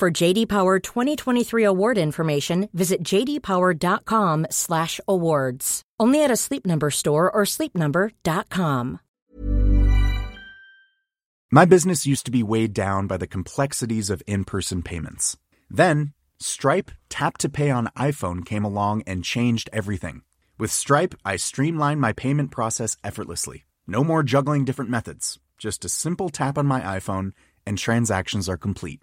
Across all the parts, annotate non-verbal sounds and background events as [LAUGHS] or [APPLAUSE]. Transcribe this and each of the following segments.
For JD Power 2023 award information, visit jdpower.com/awards. Only at a Sleep Number store or sleepnumber.com. My business used to be weighed down by the complexities of in-person payments. Then, Stripe Tap to Pay on iPhone came along and changed everything. With Stripe, I streamlined my payment process effortlessly. No more juggling different methods. Just a simple tap on my iPhone and transactions are complete.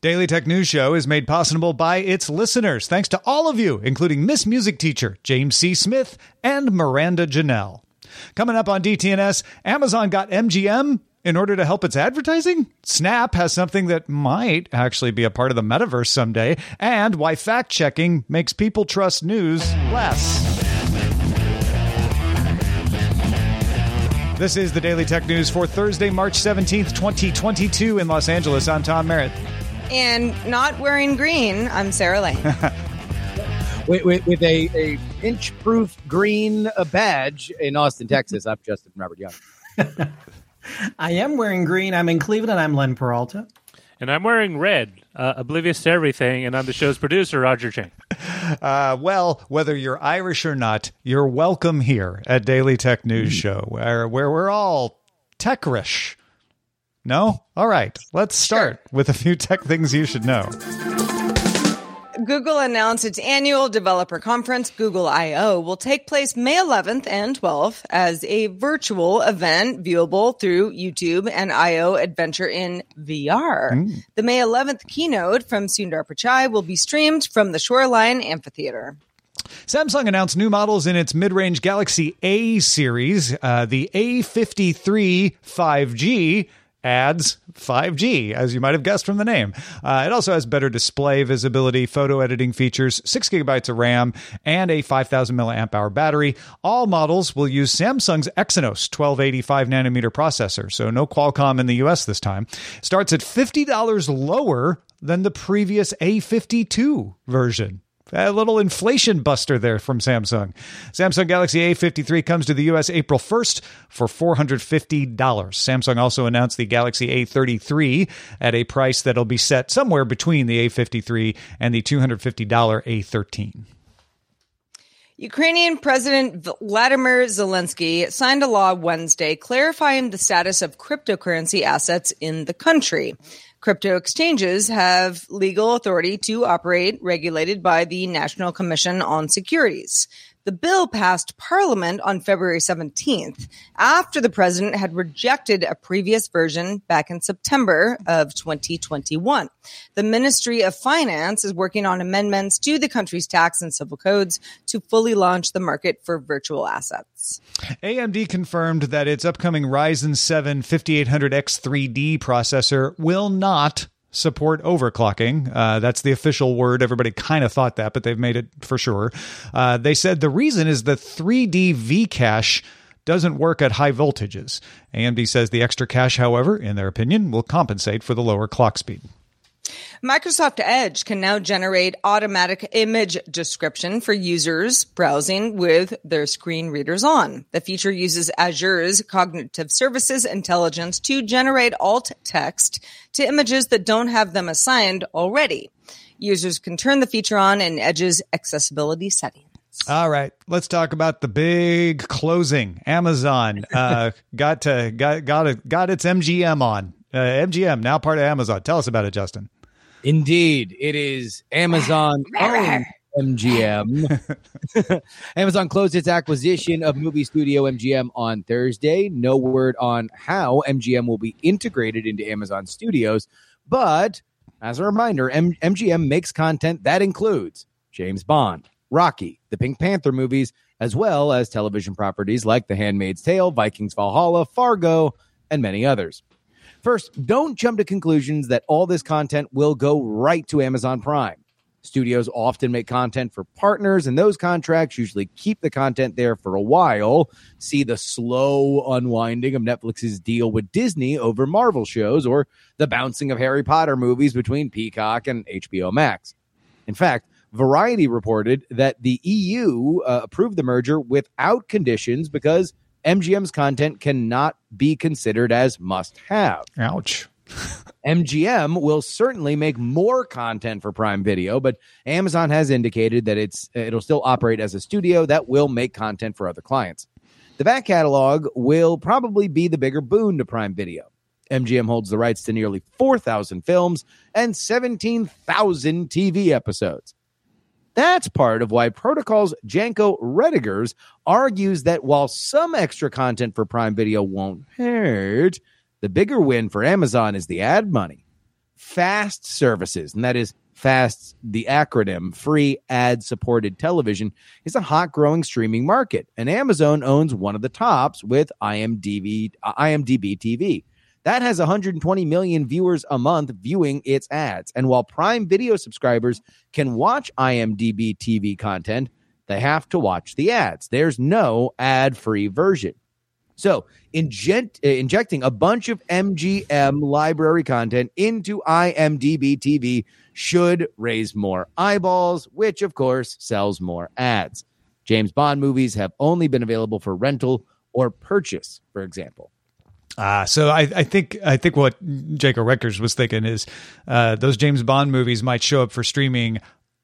Daily Tech News Show is made possible by its listeners. Thanks to all of you, including Miss Music Teacher James C. Smith and Miranda Janelle. Coming up on DTNS, Amazon got MGM in order to help its advertising. Snap has something that might actually be a part of the metaverse someday, and why fact checking makes people trust news less. This is the Daily Tech News for Thursday, March 17th, 2022 in Los Angeles. I'm Tom Merritt. And not wearing green, I'm Sarah Lane. [LAUGHS] with, with, with a, a inch proof green uh, badge in Austin, Texas. I'm Justin Robert Young. [LAUGHS] I am wearing green. I'm in Cleveland. I'm Len Peralta. And I'm wearing red, uh, oblivious to everything. And I'm the show's producer, Roger Chang. [LAUGHS] Uh, well, whether you're Irish or not, you're welcome here at Daily Tech News Show, where, where we're all techrish. No? All right. Let's start with a few tech things you should know. Google announced its annual developer conference, Google I/O, will take place May 11th and 12th as a virtual event viewable through YouTube and I/O Adventure in VR. The May 11th keynote from Sundar Pichai will be streamed from the Shoreline Amphitheater. Samsung announced new models in its mid range Galaxy A series. Uh, the A53 5G adds 5G, as you might have guessed from the name. Uh, it also has better display visibility, photo editing features, 6 gigabytes of RAM, and a 5000 milliamp hour battery. All models will use Samsung's Exynos 1285 nanometer processor, so no Qualcomm in the US this time. Starts at $50 lower than the previous A52 version. A little inflation buster there from Samsung. Samsung Galaxy A53 comes to the US April 1st for $450. Samsung also announced the Galaxy A33 at a price that'll be set somewhere between the A53 and the $250 A13. Ukrainian President Vladimir Zelensky signed a law Wednesday clarifying the status of cryptocurrency assets in the country. Crypto exchanges have legal authority to operate regulated by the National Commission on Securities. The bill passed Parliament on February 17th after the president had rejected a previous version back in September of 2021. The Ministry of Finance is working on amendments to the country's tax and civil codes to fully launch the market for virtual assets. AMD confirmed that its upcoming Ryzen 7 5800X3D processor will not support overclocking. Uh, that's the official word. Everybody kind of thought that, but they've made it for sure. Uh, they said the reason is the 3D V cache doesn't work at high voltages. AMD says the extra cache, however, in their opinion, will compensate for the lower clock speed. Microsoft Edge can now generate automatic image description for users browsing with their screen readers on. The feature uses Azure's cognitive services intelligence to generate alt text to images that don't have them assigned already. Users can turn the feature on in Edge's accessibility settings. All right, let's talk about the big closing. Amazon uh, [LAUGHS] got to got got it, got its MGM on. Uh, MGM now part of Amazon. Tell us about it, Justin. Indeed, it is Amazon [LAUGHS] MGM. [LAUGHS] Amazon closed its acquisition of movie studio MGM on Thursday. No word on how MGM will be integrated into Amazon Studios, but as a reminder, M- MGM makes content that includes James Bond, Rocky, the Pink Panther movies, as well as television properties like The Handmaid's Tale, Vikings Valhalla, Fargo, and many others. First, don't jump to conclusions that all this content will go right to Amazon Prime. Studios often make content for partners, and those contracts usually keep the content there for a while. See the slow unwinding of Netflix's deal with Disney over Marvel shows, or the bouncing of Harry Potter movies between Peacock and HBO Max. In fact, Variety reported that the EU uh, approved the merger without conditions because MGM's content cannot be considered as must have. Ouch. [LAUGHS] MGM will certainly make more content for Prime Video, but Amazon has indicated that it's it'll still operate as a studio that will make content for other clients. The back catalog will probably be the bigger boon to Prime Video. MGM holds the rights to nearly 4,000 films and 17,000 TV episodes. That's part of why Protocol's Janko Roettgers argues that while some extra content for Prime Video won't hurt, the bigger win for Amazon is the ad money. Fast services, and that is FAST, the acronym, free ad supported television, is a hot growing streaming market. And Amazon owns one of the tops with IMDb, IMDb TV. That has 120 million viewers a month viewing its ads. And while Prime Video subscribers can watch IMDb TV content, they have to watch the ads. There's no ad free version. So, inject, uh, injecting a bunch of MGM library content into IMDb TV should raise more eyeballs, which of course sells more ads. James Bond movies have only been available for rental or purchase, for example. Ah, so I, I think I think what Janko Roettgers was thinking is uh, those James Bond movies might show up for streaming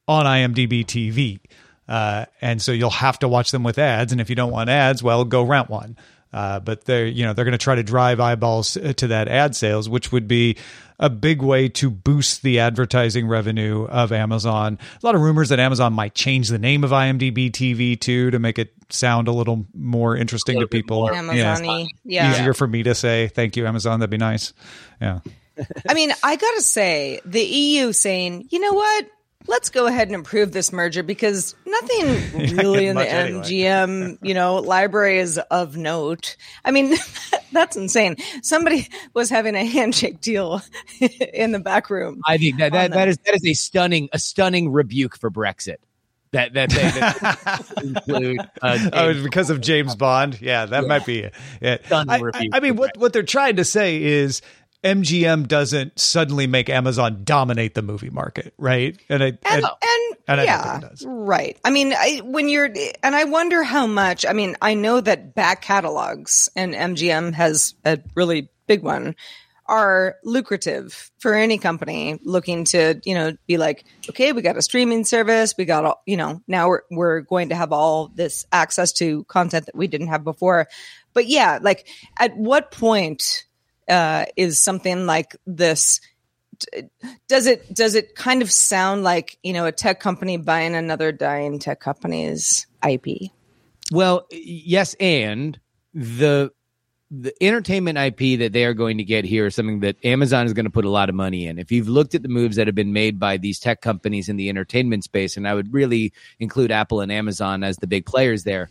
on IMDb TV, uh, and so you'll have to watch them with ads. And if you don't want ads, well, go rent one. Uh, but they're you know they're going to try to drive eyeballs to that ad sales, which would be a big way to boost the advertising revenue of Amazon. A lot of rumors that Amazon might change the name of IMDb TV too to make it sound a little more interesting to people. Amazon-y. Yeah. Easier for me to say thank you, Amazon. That'd be nice. Yeah. [LAUGHS] I mean, I gotta say, the EU saying, you know what? Let's go ahead and improve this merger because nothing [LAUGHS] really in the Much anyway. MGM, you know, library is of note. I mean, [LAUGHS] that's insane. Somebody was having a handshake deal [LAUGHS] in the back room. I think that that, On that is that is a stunning a stunning rebuke for Brexit. That that they that include uh, Oh, because of James Bond. Yeah, that might be it. Done I, I. I mean, what what they're trying to say is MGM doesn't suddenly make Amazon dominate the movie market, right? And I, and, and- and, and I yeah, right. I mean, I, when you're, and I wonder how much. I mean, I know that back catalogs and MGM has a really big one are lucrative for any company looking to, you know, be like, okay, we got a streaming service, we got all, you know, now we're we're going to have all this access to content that we didn't have before. But yeah, like, at what point uh, is something like this? does it does it kind of sound like you know a tech company buying another dying tech company's IP? Well, yes, and the the entertainment IP that they are going to get here is something that Amazon is going to put a lot of money in. If you've looked at the moves that have been made by these tech companies in the entertainment space, and I would really include Apple and Amazon as the big players there,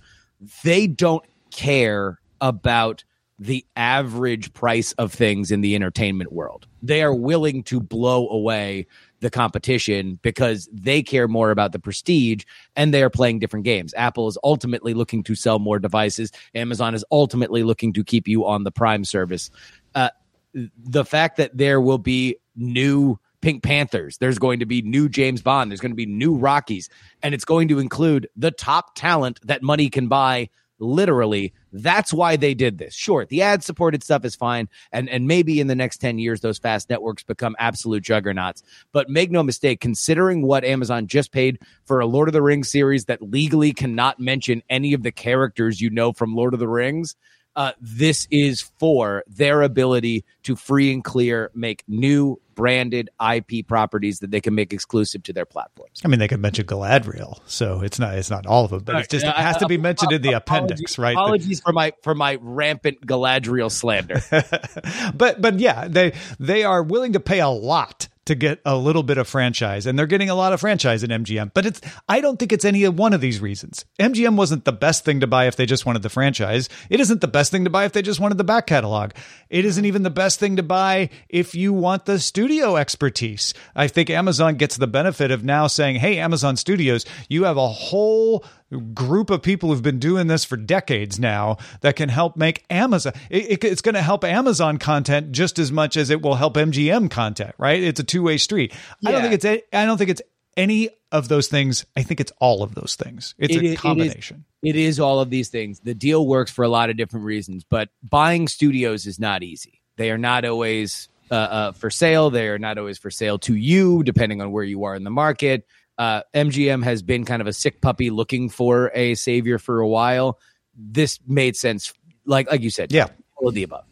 they don't care about the average price of things in the entertainment world. They are willing to blow away the competition because they care more about the prestige and they are playing different games. Apple is ultimately looking to sell more devices. Amazon is ultimately looking to keep you on the Prime service. Uh, the fact that there will be new Pink Panthers, there's going to be new James Bond, there's going to be new Rockies, and it's going to include the top talent that money can buy literally that's why they did this. Sure the ad supported stuff is fine and and maybe in the next 10 years those fast networks become absolute juggernauts. But make no mistake considering what amazon just paid for a lord of the rings series that legally cannot mention any of the characters you know from lord of the rings uh, this is for their ability to free and clear make new branded IP properties that they can make exclusive to their platforms. I mean, they could mention Galadriel, so it's not it's not all of them, but it's just it has to be mentioned in the appendix, right? Apologies for my for my rampant Galadriel slander. [LAUGHS] but but yeah, they they are willing to pay a lot to get a little bit of franchise and they're getting a lot of franchise in MGM but it's I don't think it's any one of these reasons. MGM wasn't the best thing to buy if they just wanted the franchise. It isn't the best thing to buy if they just wanted the back catalog. It isn't even the best thing to buy if you want the studio expertise. I think Amazon gets the benefit of now saying, "Hey Amazon Studios, you have a whole group of people who've been doing this for decades now that can help make Amazon. It, it, it's going to help Amazon content just as much as it will help MGM content, right? It's a two way street. Yeah. I don't think it's. I don't think it's any of those things. I think it's all of those things. It's it a combination. It is, it is all of these things. The deal works for a lot of different reasons, but buying studios is not easy. They are not always uh, uh, for sale. They are not always for sale to you, depending on where you are in the market uh, MGM has been kind of a sick puppy looking for a savior for a while. This made sense, like like you said. Yeah, all of the above.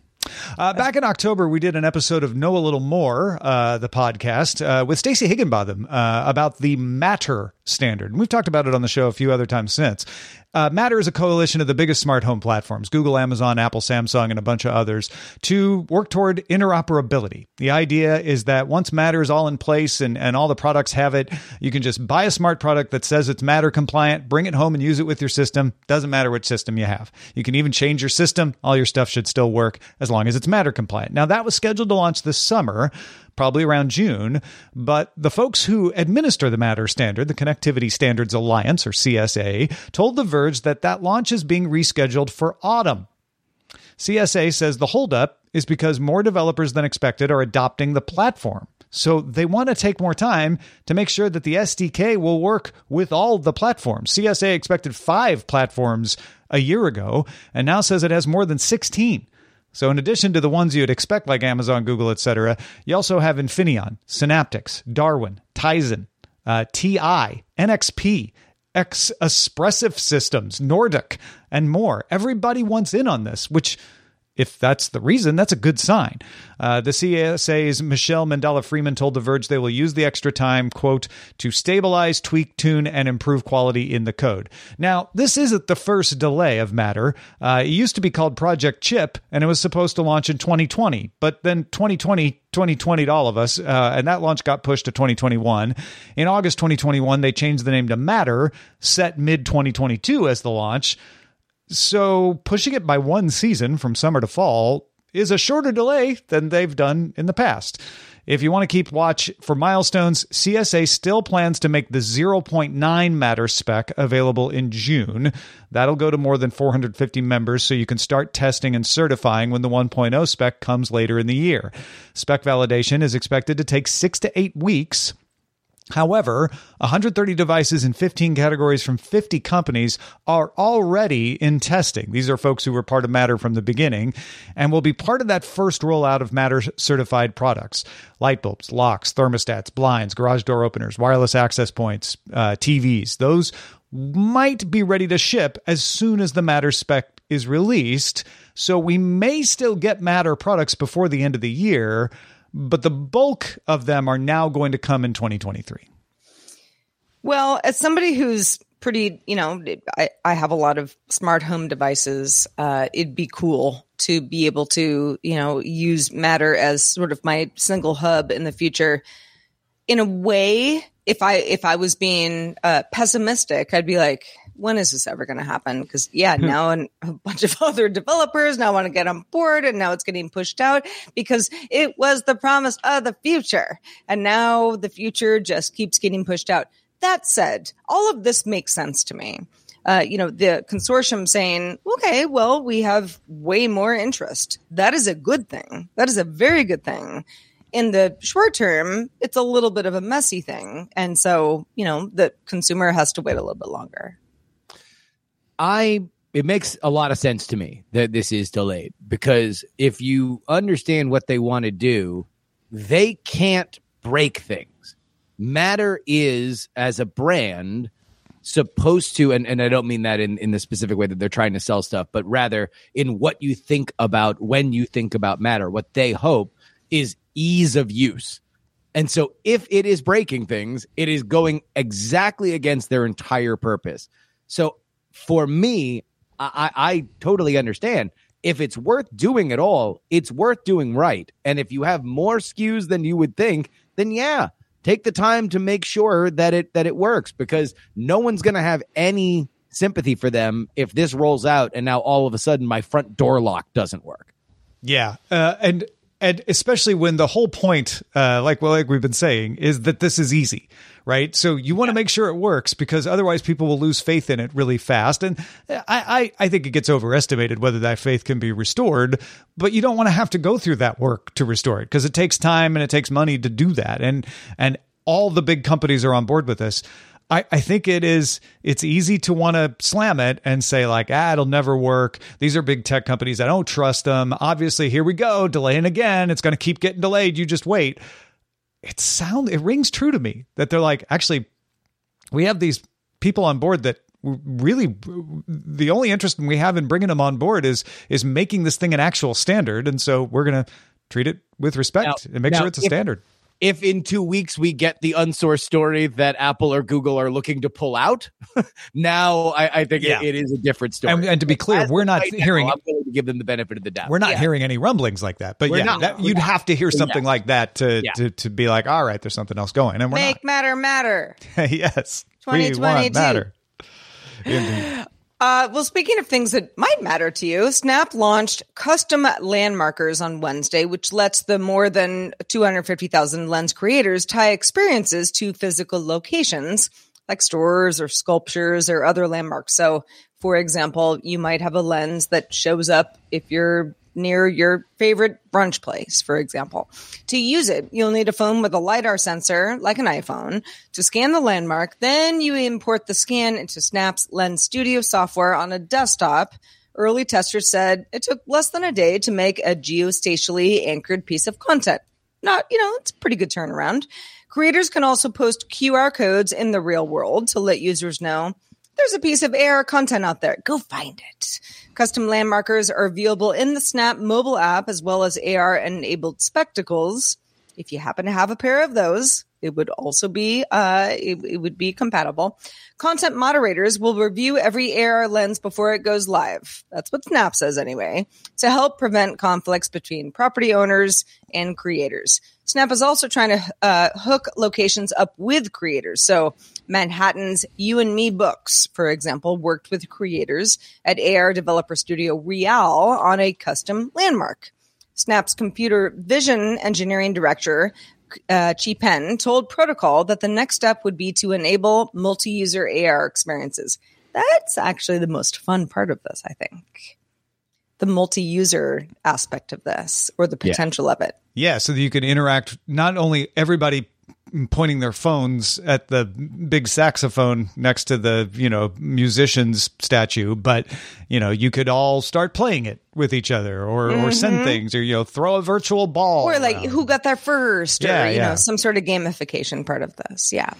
Uh, back in October, we did an episode of Know a Little More, uh, the podcast, uh, with Stacey Higginbotham uh, about the Matter standard. And we've talked about it on the show a few other times since. Uh, Matter is a coalition of the biggest smart home platforms Google, Amazon, Apple, Samsung, and a bunch of others to work toward interoperability. The idea is that once Matter is all in place and, and all the products have it, you can just buy a smart product that says it's Matter compliant, bring it home and use it with your system. Doesn't matter which system you have. You can even change your system. All your stuff should still work as long as it's Matter compliant. Now, that was scheduled to launch this summer probably around June. But the folks who administer the Matter standard, the Connectivity Standards Alliance, or CSA, told The Verge that that launch is being rescheduled for autumn. CSA says the holdup is because more developers than expected are adopting the platform. So they want to take more time to make sure that the SDK will work with all the platforms. CSA expected five platforms a year ago and now says it has more than 16. So, in addition to the ones you'd expect, like Amazon, Google, etc., you also have Infineon, Synaptics, Darwin, Tizen, uh, TI, NXP, X Espressif Systems, Nordic, and more. Everybody wants in on this, which if that's the reason, that's a good sign. Uh, the CSA's Michelle Mandela Freeman told The Verge they will use the extra time, quote, to stabilize, tweak, tune, and improve quality in the code. Now, this isn't the first delay of Matter. Uh, it used to be called Project Chip, and it was supposed to launch in 2020, but then 2020 2020 to all of us, uh, and that launch got pushed to 2021. In August 2021, they changed the name to Matter, set mid 2022 as the launch. So pushing it by one season from summer to fall is a shorter delay than they've done in the past. If you want to keep watch for milestones, CSA still plans to make the 0.9 Matter spec available in June. That'll go to more than 450 members so you can start testing and certifying when the 1.0 spec comes later in the year. Spec validation is expected to take 6 to 8 weeks However, 130 devices in 15 categories from 50 companies are already in testing. These are folks who were part of Matter from the beginning and will be part of that first rollout of Matter certified products light bulbs, locks, thermostats, blinds, garage door openers, wireless access points, uh, TVs. Those might be ready to ship as soon as the Matter spec is released. So we may still get Matter products before the end of the year but the bulk of them are now going to come in 2023. Well, as somebody who's pretty, you know, I, I have a lot of smart home devices. Uh, it'd be cool to be able to, you know, use Matter as sort of my single hub in the future. In a way, if I if I was being uh, pessimistic, I'd be like, when is this ever going to happen? Because yeah, now and a bunch of [LAUGHS] other developers now want to get on board, and now it's getting pushed out because it was the promise of the future, and now the future just keeps getting pushed out. That said, all of this makes sense to me. Uh, you know, the consortium saying, okay, well, we have way more interest. That is a good thing. That is a very good thing in the short term, it's a little bit of a messy thing. And so, you know, the consumer has to wait a little bit longer. I it makes a lot of sense to me that this is delayed because if you understand what they want to do, they can't break things. Matter is as a brand supposed to and, and I don't mean that in, in the specific way that they're trying to sell stuff, but rather in what you think about when you think about matter. What they hope is ease of use. And so if it is breaking things, it is going exactly against their entire purpose. So for me, I, I totally understand. If it's worth doing at all, it's worth doing right. And if you have more SKUs than you would think, then yeah, take the time to make sure that it that it works because no one's going to have any sympathy for them if this rolls out and now all of a sudden my front door lock doesn't work. Yeah, uh, and and especially when the whole point, uh, like well, like we've been saying, is that this is easy, right? So you want to make sure it works because otherwise people will lose faith in it really fast. And I, I, I think it gets overestimated whether that faith can be restored, but you don't want to have to go through that work to restore it because it takes time and it takes money to do that. And and all the big companies are on board with this. I, I think it is it's easy to want to slam it and say like ah it'll never work. These are big tech companies. I don't trust them obviously here we go delaying again. It's going to keep getting delayed. You just wait. It sound it rings true to me that they're like actually we have these people on board that really the only interest we have in bringing them on board is is making this thing an actual standard. And so we're going to treat it with respect Now- and make now, sure it's a if- standard If in two weeks we get the unsourced story that Apple or Google are looking to pull out, [LAUGHS] now I, I think Yeah. it, it is a different story. and, and to be clear As we're not right now, hearing I'm going to give them the benefit of the doubt. We're not Yeah. hearing any rumblings like that, but We're yeah, not. that, you'd not. have to hear something Yes. like that to, Yeah. to to be like, all right, there's something else going, and we're Make matter matter. not. [LAUGHS] yes, we 2022. want matter. Indeed. Uh, well, speaking of things that might matter to you, Snap launched custom landmarkers on Wednesday, which lets the more than 250,000 lens creators tie experiences to physical locations like stores or sculptures or other landmarks. So, for example, you might have a lens that shows up if you're near your favorite brunch place, for example. To use it, you'll need a phone with a LiDAR sensor, like an iPhone, to scan the landmark. Then you import the scan into Snap's Lens Studio software on a desktop. Early testers said it took less than a day to make a geospatially anchored piece of content. Not, you know, it's pretty good turnaround. Creators can also post QR codes in the real world to let users know there's a piece of AR content out there. Go find it. Custom landmarkers are viewable in the Snap mobile app as well as AR enabled spectacles. If you happen to have a pair of those, it would also be uh, it, it would be compatible. Content moderators will review every AR lens before it goes live. That's what Snap says anyway, to help prevent conflicts between property owners and creators. Snap is also trying to uh, hook locations up with creators. So Manhattan's Yu and Me Books, for example, worked with creators at AR developer studio Real on a custom landmark. Snap's computer vision engineering director, uh, Qi Pan, told Protocol that the next step would be to enable multi user AR experiences. That's actually the most fun part of this, I think. The multi user aspect of this or the potential of it. Yeah, so that you can interact not only everybody pointing their phones at the big saxophone next to the, you know, musician's statue, but you know, you could all start playing it with each other or or send mm-hmm. things or you know, throw a virtual ball. Or like around. who got there first or, Yeah, you yeah. know, some sort of gamification part of this. Yeah.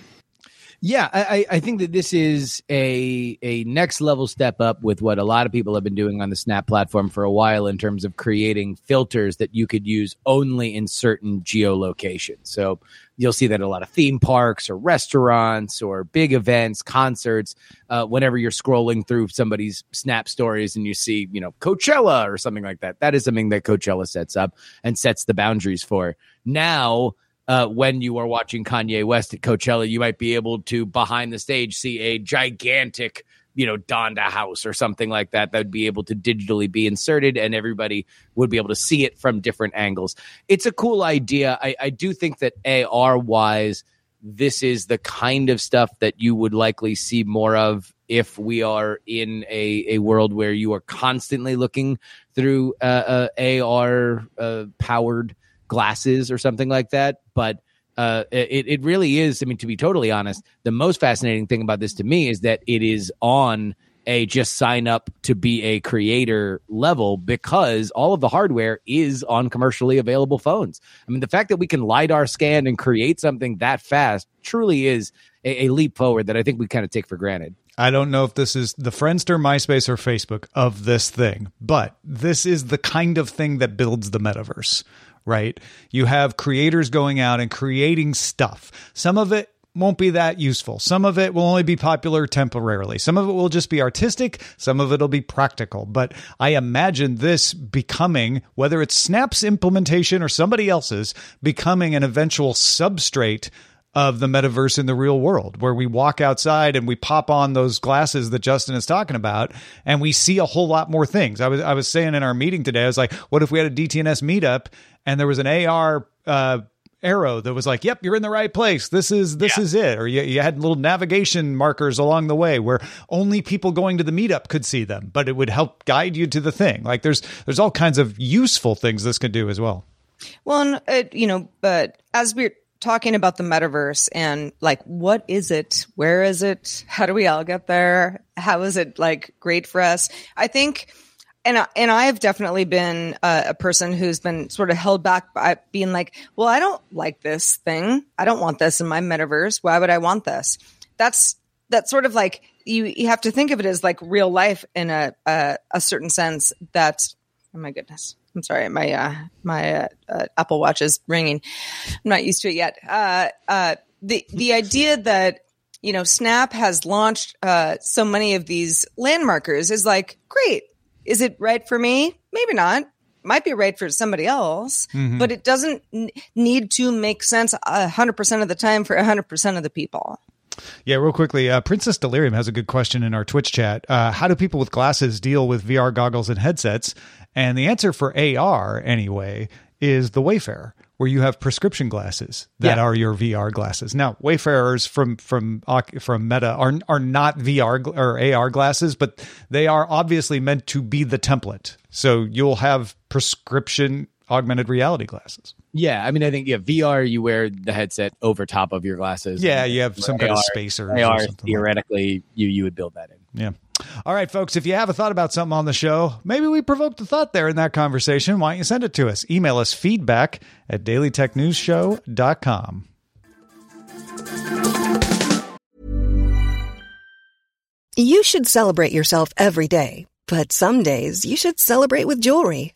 Yeah, I, I think that this is a a next level step up with what a lot of people have been doing on the Snap platform for a while in terms of creating filters that you could use only in certain geolocations. So you'll see that a lot of theme parks or restaurants or big events, concerts. Uh, whenever you're scrolling through somebody's Snap stories and you see, you know, Coachella or something like that, that is something that Coachella sets up and sets the boundaries for. Now uh, when you are watching Kanye West at Coachella, you might be able to behind the stage see a gigantic, you know, Donda house or something like that that would be able to digitally be inserted and everybody would be able to see it from different angles. It's a cool idea. I, I do think that AR wise, this is the kind of stuff that you would likely see more of if we are in a, a world where you are constantly looking through uh, uh, AR uh, powered glasses or something like that. But uh, it, it really is. I mean, to be totally honest, the most fascinating thing about this to me is that it is on a just sign up to be a creator level because all of the hardware is on commercially available phones. I mean, the fact that we can LiDAR scan and create something that fast truly is a, a leap forward that I think we kind of take for granted. I don't know if this is the Friendster, MySpace, or Facebook of this thing, but this is the kind of thing that builds the metaverse, right? You have creators going out and creating stuff. Some of it won't be that useful. Some of it will only be popular temporarily. Some of it will just be artistic. Some of it will be practical. But I imagine this becoming, whether it's Snap's implementation or somebody else's, becoming an eventual substrate of the metaverse in the real world where we walk outside and we pop on those glasses that Justin is talking about and we see a whole lot more things. I was I was saying in our meeting today I was like what if we had a DTNS meetup and there was an AR uh, arrow that was like, "Yep, you're in the right place. This is this yeah. is it." Or you, you had little navigation markers along the way where only people going to the meetup could see them, but it would help guide you to the thing. Like there's there's all kinds of useful things this could do as well. Well, and, you know, but as we're talking about the metaverse and like what is it where is it how do we all get there how is it like great for us i think and I, and I've definitely been a, a person who's been sort of held back by being like, well, I don't like this thing. I don't want this in my metaverse. Why would I want this? That's that's sort of like you you have to think of it as like real life in a a, a certain sense. That's oh my goodness. I'm sorry, my uh, my uh, uh, Apple Watch is ringing. I'm not used to it yet. Uh, uh, the the idea that you know Snap has launched uh, so many of these landmarkers is like great. Is it right for me? Maybe not. Might be right for somebody else, mm-hmm. but it doesn't n- need to make sense hundred percent of the time for hundred percent of the people. Yeah, real quickly, uh, Princess Delirium has a good question in our Twitch chat. Uh, how do people with glasses deal with VR goggles and headsets? And the answer for AR, anyway, is the Wayfarer, where you have prescription glasses that yeah. are your VR glasses. Now, Wayfarers from from from Meta are are not VR or AR glasses, but they are obviously meant to be the template. So you'll have prescription augmented reality glasses. Yeah, I mean, I think yeah, VR you wear the headset over top of your glasses. Yeah, you have some AR, kind of spacer. AR theoretically, like you you would build that in. Yeah. All right, folks, if you have a thought about something on the show, maybe we provoked a thought there in that conversation. Why don't you send it to us? Email us feedback at dailytechnewsshow.com. You should celebrate yourself every day, but some days you should celebrate with jewelry.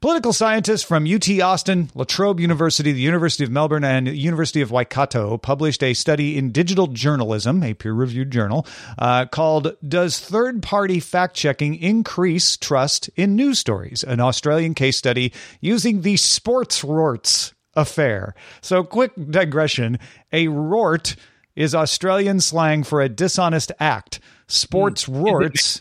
Political scientists from UT Austin, La Trobe University, the University of Melbourne, and University of Waikato published a study in Digital Journalism, a peer reviewed journal, uh, called Does Third Party Fact Checking Increase Trust in News Stories? An Australian case study using the sports rorts affair. So, quick digression a rort is Australian slang for a dishonest act. Sports mm. rorts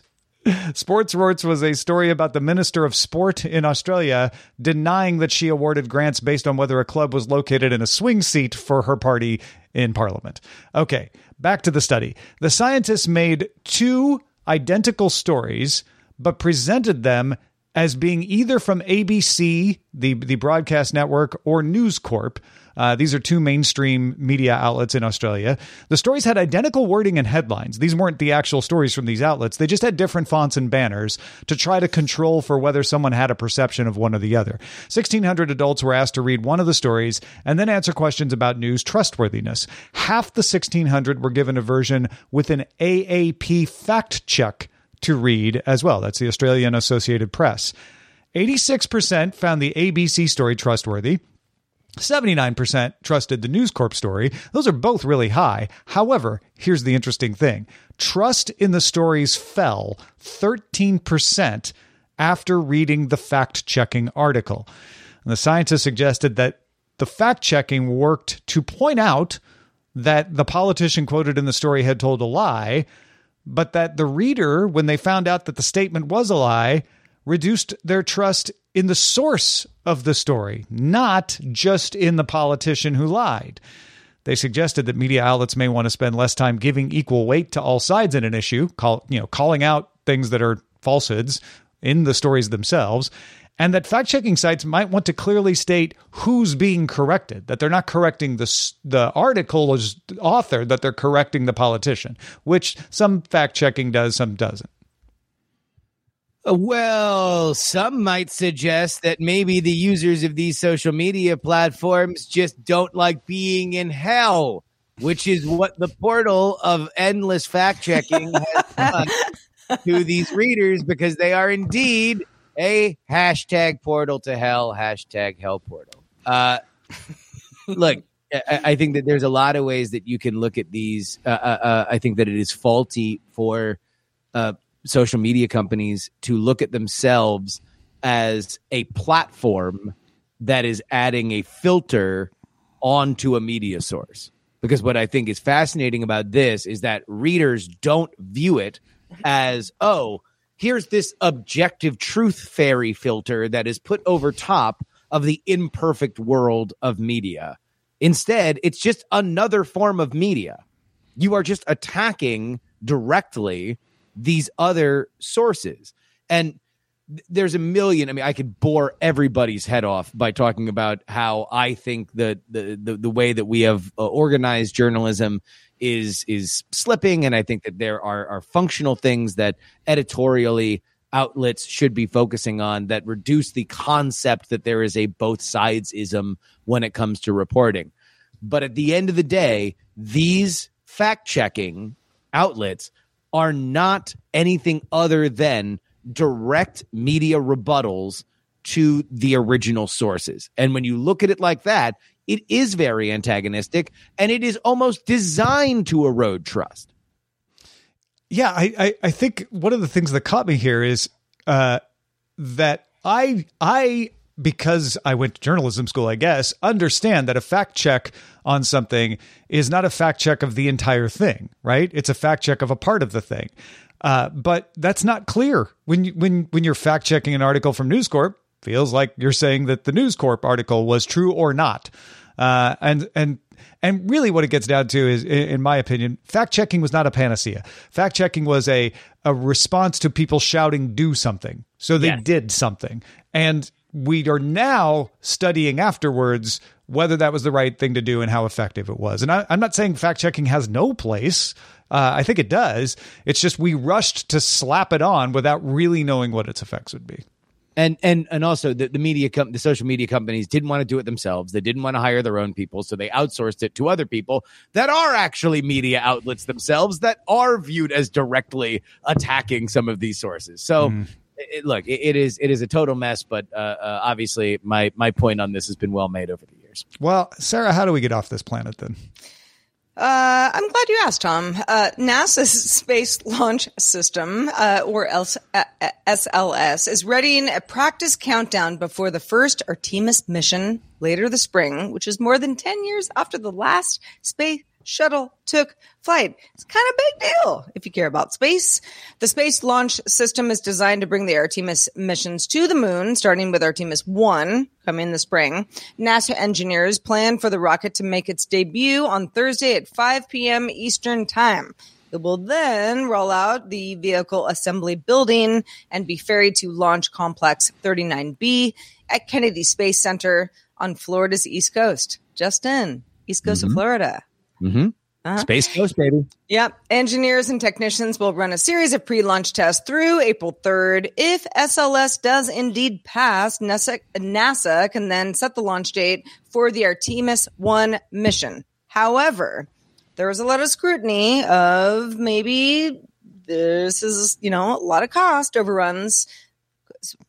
Sports Rorts was a story about the Minister of Sport in Australia denying that she awarded grants based on whether a club was located in a swing seat for her party in Parliament. Okay, back to the study. The scientists made two identical stories, but presented them as being either from ABC, the, the broadcast network, or News Corp. Uh, these are two mainstream media outlets in Australia. The stories had identical wording and headlines. These weren't the actual stories from these outlets. They just had different fonts and banners to try to control for whether someone had a perception of one or the other. 1,600 adults were asked to read one of the stories and then answer questions about news trustworthiness. Half the 1,600 were given a version with an AAP fact check to read as well. That's the Australian Associated Press. 86% found the ABC story trustworthy. 79% trusted the News Corp story. Those are both really high. However, here's the interesting thing trust in the stories fell 13% after reading the fact checking article. And the scientists suggested that the fact checking worked to point out that the politician quoted in the story had told a lie, but that the reader, when they found out that the statement was a lie, reduced their trust in the source of the story, not just in the politician who lied. They suggested that media outlets may want to spend less time giving equal weight to all sides in an issue, call, you know, calling out things that are falsehoods in the stories themselves, and that fact checking sites might want to clearly state who's being corrected, that they're not correcting the, the article's author, that they're correcting the politician, which some fact checking does, some doesn't. Well, some might suggest that maybe the users of these social media platforms just don't like being in hell, which is what the portal of endless fact checking has [LAUGHS] done to these readers because they are indeed a hashtag portal to hell, hashtag hell portal. Uh, look, I, I, think that there's a lot of ways that you can look at these. Uh, uh, uh I think that it is faulty for uh, social media companies to look at themselves as a platform that is adding a filter onto a media source. Because what I think is fascinating about this is that readers don't view it as, oh, here's this objective truth fairy filter that is put over top of the imperfect world of media. Instead, it's just another form of media. You are just attacking directly these other sources. And there's a million. I mean, I could bore everybody's head off by talking about how I think that the, the, the way that we have uh, organized journalism is is slipping, and I think that there are are functional things that editorially outlets should be focusing on that reduce the concept that there is a both sides ism when it comes to reporting. But at the end of the day, these fact checking outlets are not anything other than direct media rebuttals to the original sources. And when you look at it like that, it is very antagonistic and it is almost designed to erode trust. Yeah, I, I, I think one of the things that caught me here is uh, that I I because I went to journalism school, I guess, understand that a fact check on something is not a fact check of the entire thing, right? It's a fact check of a part of the thing. Uh, but that's not clear when you, when when you're fact checking an article from News Corp. Feels like you're saying that the News Corp article was true or not, uh, and and and really, what it gets down to is, in my opinion, fact checking was not a panacea. Fact checking was a a response to people shouting "do something," so they did something, and we are now studying afterwards whether that was the right thing to do and how effective it was. And I, am not saying fact checking has no place. Uh, I think it does. It's just we rushed to slap it on without really knowing what its effects would be. And and and also the, the media com- the social media companies didn't want to do it themselves. They didn't want to hire their own people, so they outsourced it to other people that are actually media outlets themselves that are viewed as directly attacking some of these sources. So mm it, look, it, it is it is a total mess. But uh, uh, obviously, my my point on this has been well made over the years. Well, Sarah, how do we get off this planet then? Uh, I'm glad you asked, Tom. Uh, NASA's [LAUGHS] Space Launch System, uh, or SLS, uh, is readying a practice countdown before the first Artemis mission later this spring, which is more than 10 years after the last space shuttle took flight. It's kind of a big deal if you care about space. The Space Launch System is designed to bring the Artemis missions to the moon, starting with Artemis 1 coming in the spring. NASA engineers plan for the rocket to make its debut on Thursday at 5 p.m. Eastern Time. It will then roll out the vehicle assembly building and be ferried to Launch Complex 39B at Kennedy Space Center on Florida's East Coast, just in East Coast of Florida. Mm-hmm. Uh-huh. Space Coast, baby. Yep. Engineers and technicians will run a series of pre launch tests through April 3rd. If SLS does indeed pass, NASA, NASA can then set the launch date for the Artemis 1 mission. However, there was a lot of scrutiny of maybe this is, you know, a lot of cost overruns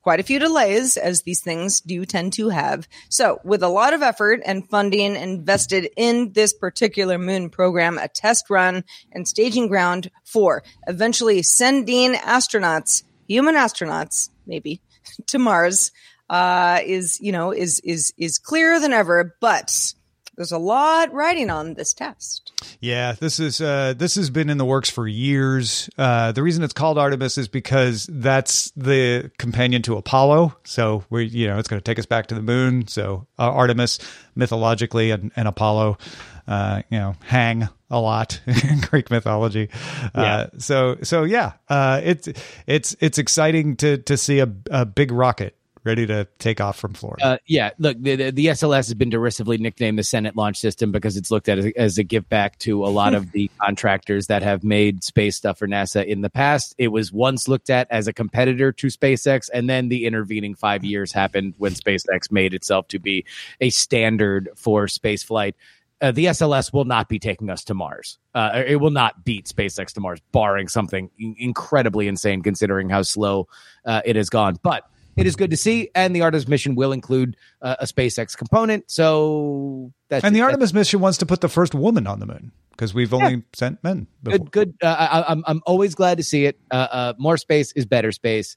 quite a few delays as these things do tend to have. So, with a lot of effort and funding invested in this particular moon program, a test run and staging ground for eventually sending astronauts, human astronauts, maybe [LAUGHS] to Mars, uh, is you know is is is clearer than ever. But there's a lot riding on this test. Yeah, this is uh, this has been in the works for years. Uh, the reason it's called Artemis is because that's the companion to Apollo. So we, you know, it's going to take us back to the moon. So uh, Artemis, mythologically, and, and Apollo, uh, you know, hang a lot [LAUGHS] in Greek mythology. Uh, so so yeah, uh, it's it's it's exciting to to see a, a big rocket ready to take off from Florida. Uh, yeah, look, the, the, the SLS has been derisively nicknamed the Senate launch system because it's looked at as, as a give back to a lot of [LAUGHS] the contractors that have made space stuff for NASA in the past. It was once looked at as a competitor to SpaceX, and then the intervening five years happened when SpaceX made itself to be a standard for space flight. Uh, the SLS will not be taking us to Mars. Uh, it will not beat SpaceX to Mars, barring something in- incredibly insane, considering how slow uh, it has gone. But it is good to see, and the Artemis mission will include uh, a SpaceX component. So that's and the. Artemis mission wants to put the first woman on the moon because we've only sent men. Before. good. Good. Uh, I, I'm I'm always glad to see it. Uh, uh, more space is better space,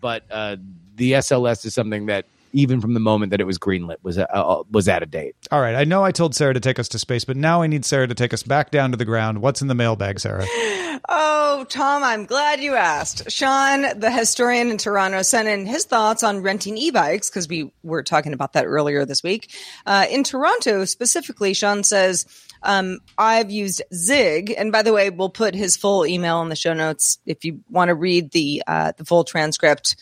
but uh, the SLS is something that even from the moment that it was greenlit was uh, uh, was out of date. All right, I know I told Sarah to take us to space, but now I need Sarah to take us back down to the ground. What's in the mailbag, Sarah? [GASPS] Oh, Tom, I'm glad you asked. Sean, the historian in Toronto, sent in his thoughts on renting e-bikes because we were talking about that earlier this week. Uh, in Toronto, specifically, Sean says, um, I've used Zygg, and by the way, we'll put his full email in the show notes if you want to read the uh, the full transcript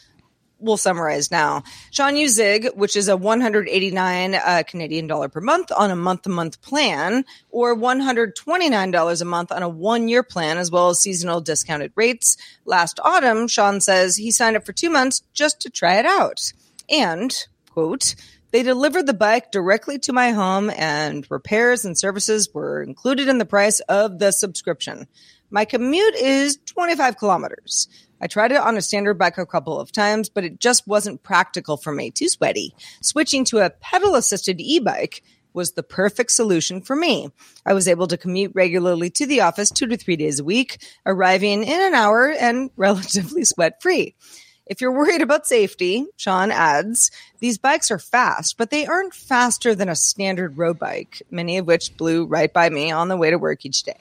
we'll summarize now. Sean used Zygg, which is a 189 uh, Canadian dollar per month on a month to month plan, or 129 dollars a month on a one year plan, as well as seasonal discounted rates. Last autumn, Sean says he signed up for two months just to try it out, and quote. They delivered the bike directly to my home, and repairs and services were included in the price of the subscription. My commute is 25 kilometers. I tried it on a standard bike a couple of times, but it just wasn't practical for me. Too sweaty. Switching to a pedal assisted e bike was the perfect solution for me. I was able to commute regularly to the office two to three days a week, arriving in an hour and [LAUGHS] relatively sweat free. If you're worried about safety, Sean adds, these bikes are fast, but they aren't faster than a standard road bike, many of which blew right by me on the way to work each day.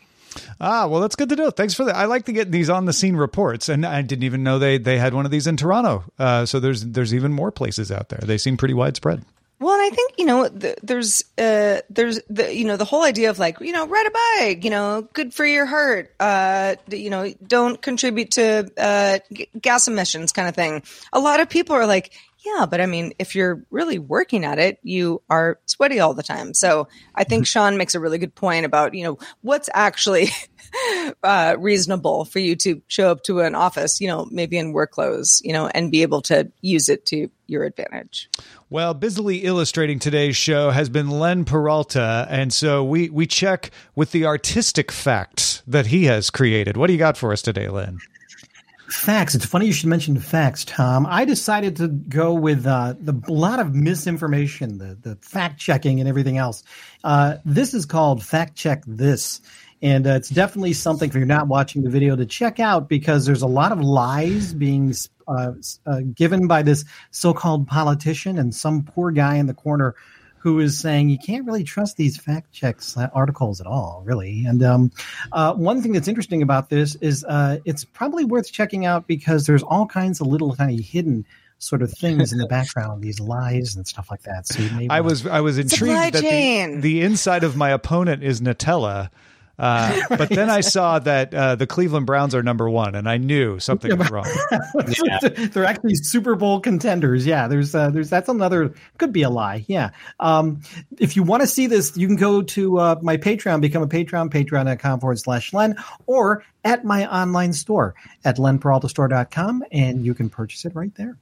Ah, well, that's good to know. Thanks for that. I like to get these on the scene reports, and I didn't even know they they had one of these in Toronto. Uh, so there's there's even more places out there. They seem pretty widespread. Well, and I think you know the, there's uh, there's the you know the whole idea of like you know ride a bike, you know, good for your heart, uh, you know, don't contribute to uh, g- gas emissions, kind of thing. A lot of people are like, yeah, but I mean, if you're really working at it, you are sweaty all the time. So I think Sean makes a really good point about you know what's actually [LAUGHS] uh, reasonable for you to show up to an office, you know, maybe in work clothes, you know, and be able to use it to your advantage. Well, busily illustrating today's show has been Len Peralta, and so we we check with the artistic facts that he has created. What do you got for us today, Len? Facts. It's funny you should mention facts, Tom. I decided to go with uh, the lot of misinformation, the the fact checking and everything else. Uh, this is called fact check this, and uh, it's definitely something if you're not watching the video to check out because there's a lot of lies being uh, uh, given by this so-called politician and some poor guy in the corner who is saying you can't really trust these fact checks uh, articles at all, really. And um, uh, one thing that's interesting about this is uh, it's probably worth checking out because there's all kinds of little tiny hidden sort of things in the background, [LAUGHS] these lies and stuff like that. So you may I was I was Supply intrigued that the, the inside of my opponent is Nutella. Uh, [LAUGHS] but then I saw that uh, the Cleveland Browns are number one, and I knew something was wrong. [LAUGHS] They're actually Super Bowl contenders. Yeah, there's uh, there's that's another could be a lie. Yeah. Um, if you want to see this, you can go to uh, my Patreon, become a Patreon, patreon.com forward slash Len, or at my online store at lenperaltastore.com, and you can purchase it right there.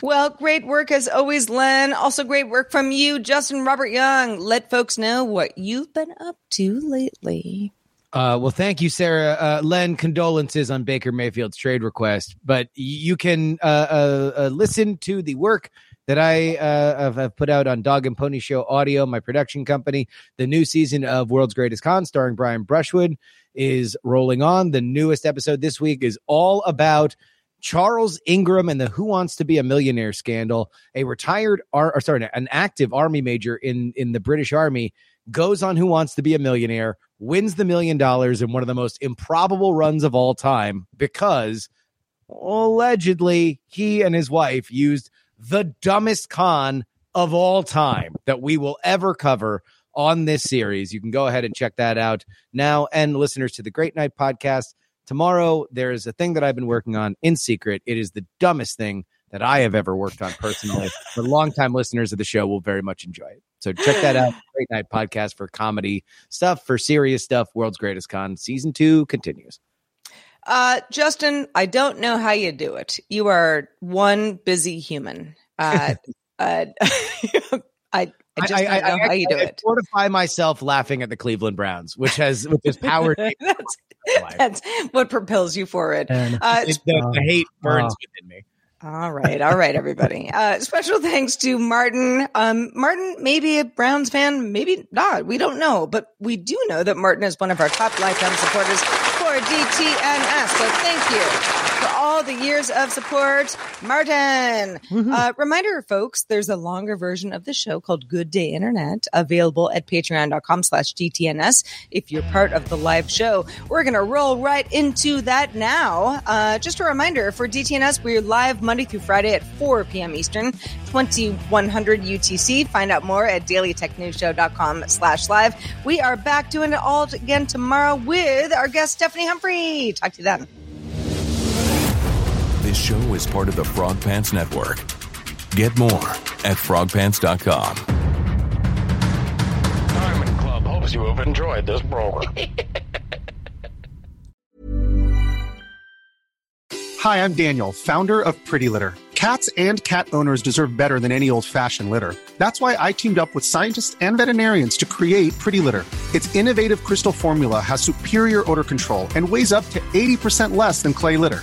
Well, great work as always, Len. Also, great work from you, Justin Robert Young. Let folks know what you've been up to lately. Uh, well, thank you, Sarah. Uh, Len, condolences on Baker Mayfield's trade request, but you can uh, uh, uh listen to the work that I uh, have put out on Dog and Pony Show Audio, my production company. The new season of World's Greatest Con, starring Brian Brushwood, is rolling on. The newest episode this week is all about Charles Ingram and the Who Wants to Be a Millionaire scandal. A retired, ar- or sorry, an active army major in in the British Army goes on Who Wants to Be a Millionaire, wins the million dollars in one of the most improbable runs of all time because allegedly he and his wife used the dumbest con of all time that we will ever cover on this series. You can go ahead and check that out now. And listeners to the Great Night podcast, tomorrow there is a thing that I've been working on in secret. It is the dumbest thing that I have ever worked on personally. [LAUGHS] but longtime listeners of the show will very much enjoy it. So check that out. [GASPS] Great Night podcast for comedy stuff, for serious stuff. World's Greatest Con season two continues. Uh, Justin, I don't know how you do it. You are one busy human. Uh, [LAUGHS] uh, [LAUGHS] I I just I, don't know I, how you do it. Fortify myself laughing at the Cleveland Browns, which has which has [LAUGHS] powered. that's, [LAUGHS] that's what propels you forward. Uh, the, the, hate burns uh, within me. All right, all right, everybody. [LAUGHS] Uh, special thanks to Martin. Um, Martin, maybe a Browns fan, maybe not. We don't know, but we do know that Martin is one of our top lifetime supporters for DTNS. So thank you all the years of support, Martin. Uh, reminder, folks, there's a longer version of the show called Good Day Internet available at patreon.com slash DTNS. If you're part of the live show, we're going to roll right into that now. Uh, just a reminder for DTNS, we're live Monday through Friday at 4 p.m. Eastern, 2100 UTC. Find out more at dailytechnewsshow.com slash live. We are back doing it all again tomorrow with our guest, Stephanie Humphrey. Talk to you then. This show is part of the Frog Pants Network. Get more at frogpants.com. Diamond Club hopes you have enjoyed this program. [LAUGHS] Hi, I'm Daniel, founder of Pretty Litter. Cats and cat owners deserve better than any old fashioned litter. That's why I teamed up with scientists and veterinarians to create Pretty Litter. Its innovative crystal formula has superior odor control and weighs up to 80% less than clay litter.